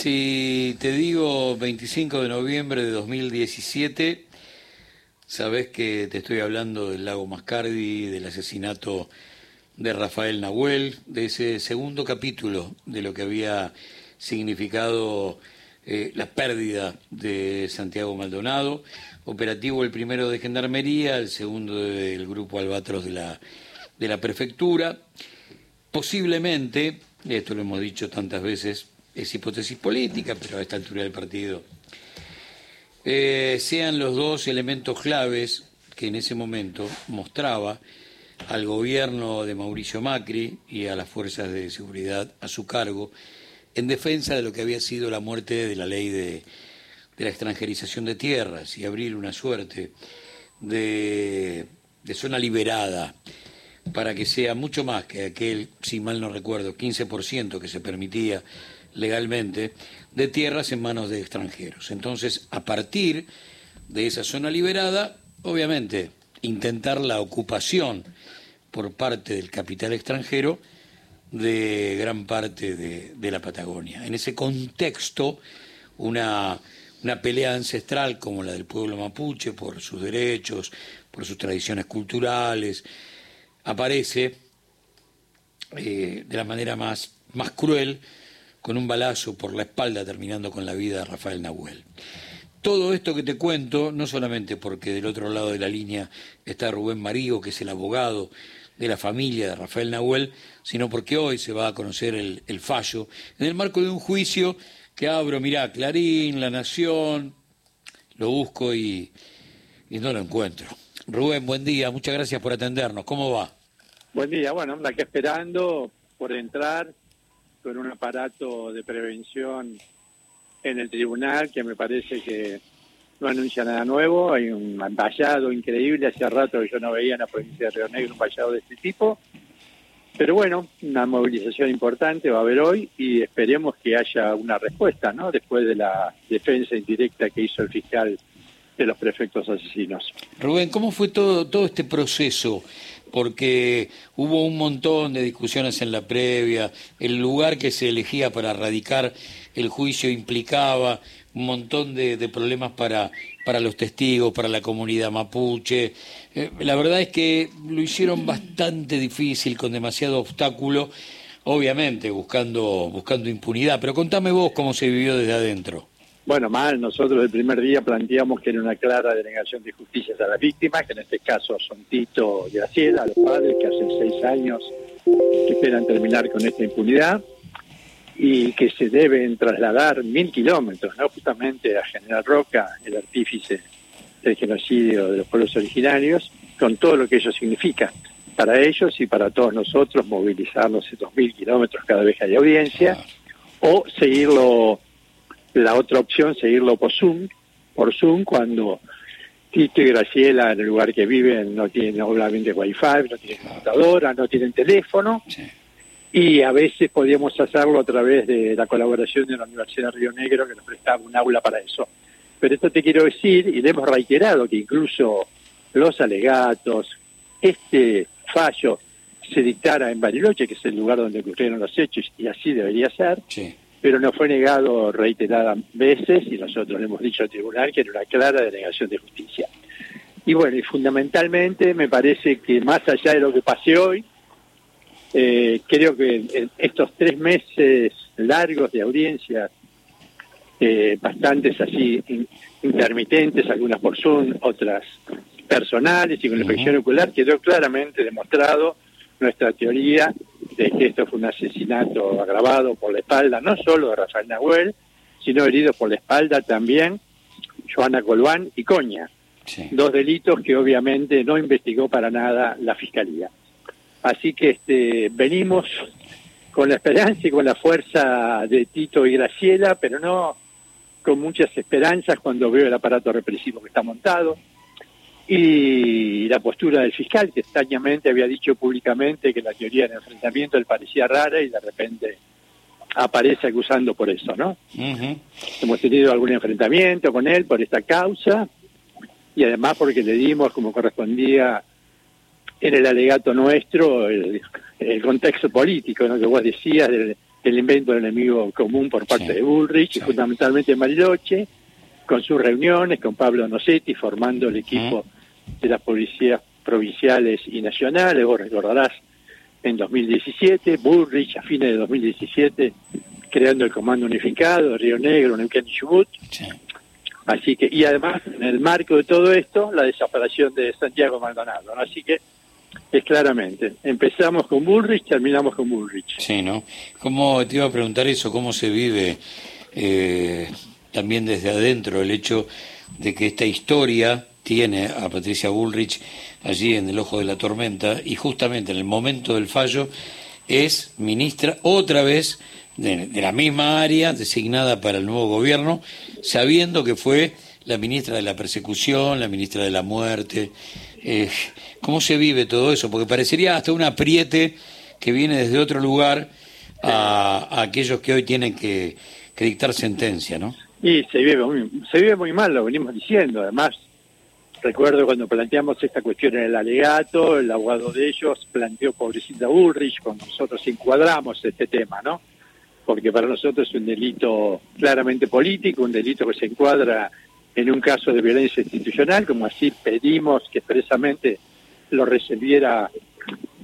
Si te digo 25 de noviembre de 2017, sabes que te estoy hablando del lago Mascardi, del asesinato de Rafael Nahuel, de ese segundo capítulo de lo que había significado eh, la pérdida de Santiago Maldonado, operativo el primero de Gendarmería, el segundo del Grupo Albatros de la, de la Prefectura. Posiblemente, esto lo hemos dicho tantas veces, es hipótesis política, pero a esta altura del partido, eh, sean los dos elementos claves que en ese momento mostraba al gobierno de Mauricio Macri y a las fuerzas de seguridad a su cargo en defensa de lo que había sido la muerte de la ley de, la extranjerización de tierras y abrir una suerte de zona liberada para que sea mucho más que aquel, si mal no recuerdo, 15% que se permitía legalmente de tierras en manos de extranjeros. Entonces, a partir de esa zona liberada, obviamente, intentar la ocupación por parte del capital extranjero de gran parte de, la Patagonia. En ese contexto, una, una pelea ancestral como la del pueblo mapuche por sus derechos, por sus tradiciones culturales, aparece eh, de la manera más, más cruel con un balazo por la espalda terminando con la vida de Rafael Nahuel. Todo esto que te cuento, no solamente porque del otro lado de la línea está Rubén Marío, que es el abogado de la familia de Rafael Nahuel, sino porque hoy se va a conocer el, fallo en el marco de un juicio que abro, mirá, Clarín, La Nación, lo busco y, y no lo encuentro. Rubén, buen día, muchas gracias por atendernos. ¿Cómo va? Buen día, bueno, aquí esperando por entrar con un aparato de prevención en el tribunal que me parece que no anuncia nada nuevo. Hay un vallado increíble, hacía rato que yo no veía en la provincia de Río Negro un vallado de este tipo. Pero bueno, una movilización importante va a haber hoy y esperemos que haya una respuesta, ¿no? Después de la defensa indirecta que hizo el fiscal de los prefectos asesinos. Rubén, ¿cómo fue todo, todo este proceso? Porque hubo un montón de discusiones en la previa, el lugar que se elegía para radicar el juicio implicaba un montón de, problemas para, para los testigos, para la comunidad mapuche. Eh, la verdad es que lo hicieron bastante difícil, con demasiado obstáculo, obviamente buscando, buscando impunidad. Pero contame vos cómo se vivió desde adentro. Bueno, mal, nosotros el primer día planteamos que era una clara denegación de justicia a las víctimas, que en este caso son Tito y Graciela, los padres que hace seis años que esperan terminar con esta impunidad y que se deben trasladar mil kilómetros, ¿no? justamente a General Roca, el artífice del genocidio de los pueblos originarios, con todo lo que ello significa para ellos y para todos nosotros movilizarnos esos mil kilómetros cada vez que hay audiencia, o seguirlo la otra opción, seguirlo por Zoom, por Zoom cuando Tito y Graciela en el lugar que viven no tienen obviamente wifi, no tienen computadora, no tienen teléfono. Y a veces podíamos hacerlo a través de la colaboración de la Universidad de Río Negro que nos prestaba un aula para eso. Pero esto te quiero decir, y le hemos reiterado que incluso los alegatos, este fallo se dictara en Bariloche, que es el lugar donde ocurrieron los hechos, y así debería ser, sí pero nos fue negado reiteradas veces y nosotros le hemos dicho al tribunal que era una clara denegación de justicia. Y bueno, y fundamentalmente me parece que más allá de lo que pasé hoy, eh, creo que en estos tres meses largos de audiencia, eh, bastantes así intermitentes, algunas por Zoom, otras personales y con la infección ocular, quedó claramente demostrado nuestra teoría de que esto fue un asesinato agravado por la espalda, no solo de Rafael Nahuel, sino herido por la espalda también Joana Colván y Coña. Dos delitos que obviamente no investigó para nada la Fiscalía. Así que este, venimos con la esperanza y con la fuerza de Tito y Graciela, pero no con muchas esperanzas cuando veo el aparato represivo que está montado, y la postura del fiscal, que extrañamente había dicho públicamente que la teoría del enfrentamiento le parecía rara y de repente aparece acusando por eso, ¿no? Hemos tenido algún enfrentamiento con él por esta causa y además porque le dimos, como correspondía en el alegato nuestro, el, contexto político, ¿no? Que vos decías del, el invento del enemigo común por parte de Bullrich, y fundamentalmente Mariloche, con sus reuniones, con Pablo Nocetti, formando el equipo de las policías provinciales y nacionales, vos recordarás, en 2017, Bullrich a fines de 2017, creando el Comando Unificado, Río Negro, Neuquén y Chubut. Así que, y además, en el marco de todo esto, la desaparición de Santiago Maldonado. Así que, es claramente, empezamos con Bullrich, terminamos con Bullrich. Sí, ¿no? ¿Cómo te iba a preguntar eso? ¿Cómo se vive eh, también desde adentro el hecho de que esta historia tiene a Patricia Bullrich allí en el ojo de la tormenta y justamente en el momento del fallo es ministra otra vez de, la misma área designada para el nuevo gobierno, sabiendo que fue la ministra de la persecución, la ministra de la muerte. Eh, ¿Cómo se vive todo eso? Porque parecería hasta un apriete que viene desde otro lugar a, aquellos que hoy tienen que, dictar sentencia, ¿no? Y se vive, muy, se vive muy mal, lo venimos diciendo. Además, recuerdo cuando planteamos esta cuestión en el alegato, el abogado de ellos planteó pobrecita Ulrich, cuando nosotros encuadramos este tema, ¿no? porque para nosotros es un delito claramente político, un delito que se encuadra en un caso de violencia institucional, como así pedimos que expresamente lo resolviera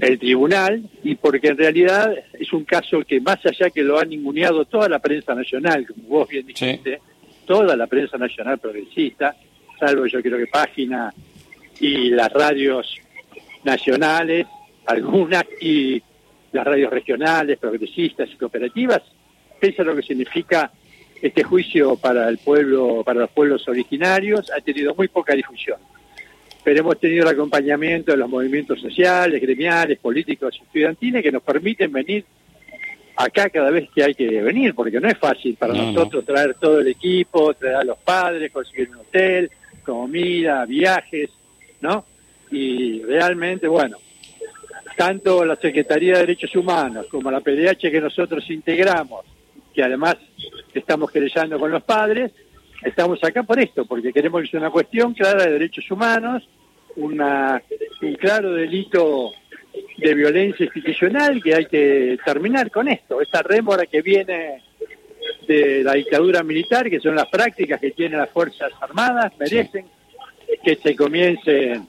el tribunal, y porque en realidad es un caso que más allá que lo ha ninguneado toda la prensa nacional, como vos bien dijiste, toda la prensa nacional progresista, salvo yo creo que Página y las radios nacionales, algunas, y las radios regionales, progresistas y cooperativas, pese a lo que significa este juicio para el pueblo, para los pueblos originarios, ha tenido muy poca difusión. Pero hemos tenido el acompañamiento de los movimientos sociales, gremiales, políticos y estudiantiles que nos permiten venir acá cada vez que hay que venir, porque no es fácil para nosotros traer todo el equipo, traer a los padres, conseguir un hotel, comida, viajes, ¿no? Y realmente, bueno, tanto la Secretaría de Derechos Humanos como la PDH que nosotros integramos, que además estamos querellando con los padres, estamos acá por esto, porque queremos que sea una cuestión clara de derechos humanos, una, un claro delito de violencia institucional que hay que terminar con esto, esta rémora que viene de la dictadura militar, que son las prácticas que tienen las Fuerzas Armadas, merecen que se comiencen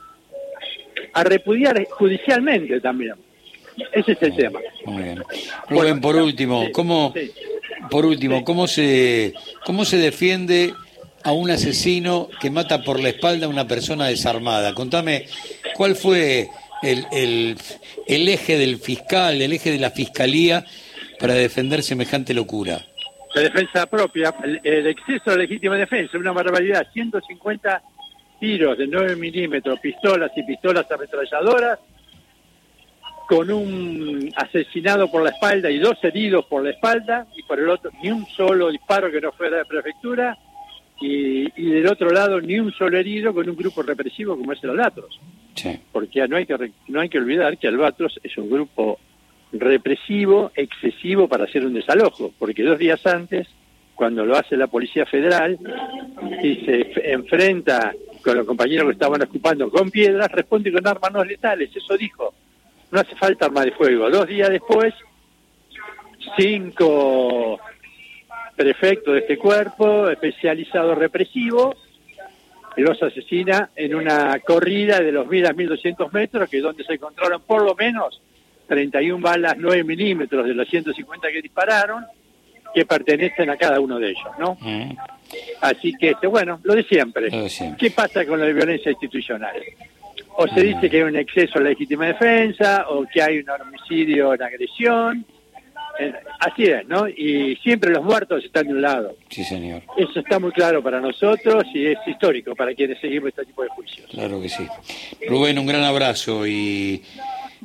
a repudiar judicialmente también. Ese es el tema. Muy bien. Rubén, por último, ¿cómo, por último, ¿cómo se, cómo se defiende a un asesino que mata por la espalda a una persona desarmada? Contame, ¿cuál fue el, el, el eje del fiscal, el eje de la fiscalía para defender semejante locura? La defensa propia, el, exceso de legítima defensa, una barbaridad, 150 tiros de 9 milímetros, pistolas y pistolas ametralladoras, con un asesinado por la espalda y dos heridos por la espalda, y por el otro ni un solo disparo que no fuera de prefectura, y, del otro lado ni un solo herido con un grupo represivo como es el Albatros. Porque no hay, que, no hay que olvidar que Albatros es un grupo represivo, excesivo para hacer un desalojo, porque dos días antes, cuando lo hace la Policía Federal y se enfrenta con los compañeros que estaban ocupando con piedras, responde con armas no letales, eso dijo. No hace falta arma de fuego. Dos días después, cinco prefectos de este cuerpo, especializado represivo, los asesina en una corrida de los 1000 a 1200 metros, que es donde se encontraron por lo menos 31 balas 9 milímetros de los 150 que dispararon, que pertenecen a cada uno de ellos, ¿no? Mm. Así que, este, bueno, lo de siempre. ¿Qué pasa con la violencia institucional? O se dice que hay un exceso de legítima defensa, o que hay un homicidio en agresión. Eh, así es, ¿no? Y siempre los muertos están de un lado. Sí, señor. Eso está muy claro para nosotros y es histórico para quienes seguimos este tipo de juicios. Claro que sí. Rubén, un gran abrazo y,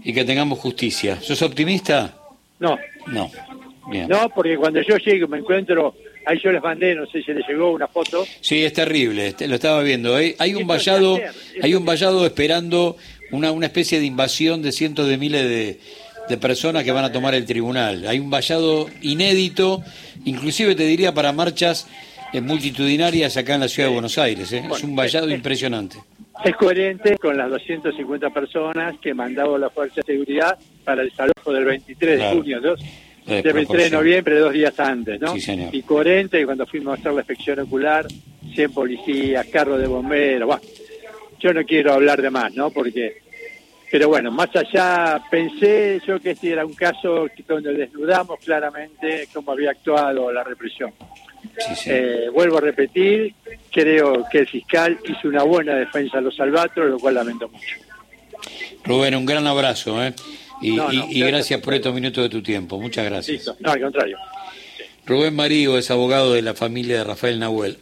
y que tengamos justicia. ¿Sos optimista? No. No. No, porque cuando yo llego me encuentro, ahí yo les mandé, no sé si les llegó una foto. Sí, es terrible, lo estaba viendo. Hay, un vallado, hay un vallado esperando una, una especie de invasión de cientos de miles de, de personas que van a tomar el tribunal. Hay un vallado inédito, inclusive te diría para marchas eh, multitudinarias acá en la ciudad de Buenos Aires. ¿eh? es un vallado impresionante. Es coherente con las 250 personas que mandaba la Fuerza de Seguridad para el desalojo del 23 de junio. de 23 de noviembre, dos días antes, ¿no? Sí, señor. Y coherente cuando fuimos a hacer la inspección ocular, 100 policías, carros de bomberos, bueno, yo no quiero hablar de más, ¿no? Porque, pero bueno, más allá, pensé yo que este era un caso donde desnudamos claramente cómo había actuado la represión. Sí, sí. Eh, vuelvo a repetir, creo que el fiscal hizo una buena defensa a los salvatros, lo cual lamento mucho. Rubén, un gran abrazo, ¿eh? Y, No, no, y- y gracias. gracias por estos minutos de tu tiempo. Muchas gracias. Listo, no, al contrario. Rubén Marío es abogado de la familia de Rafael Nahuel.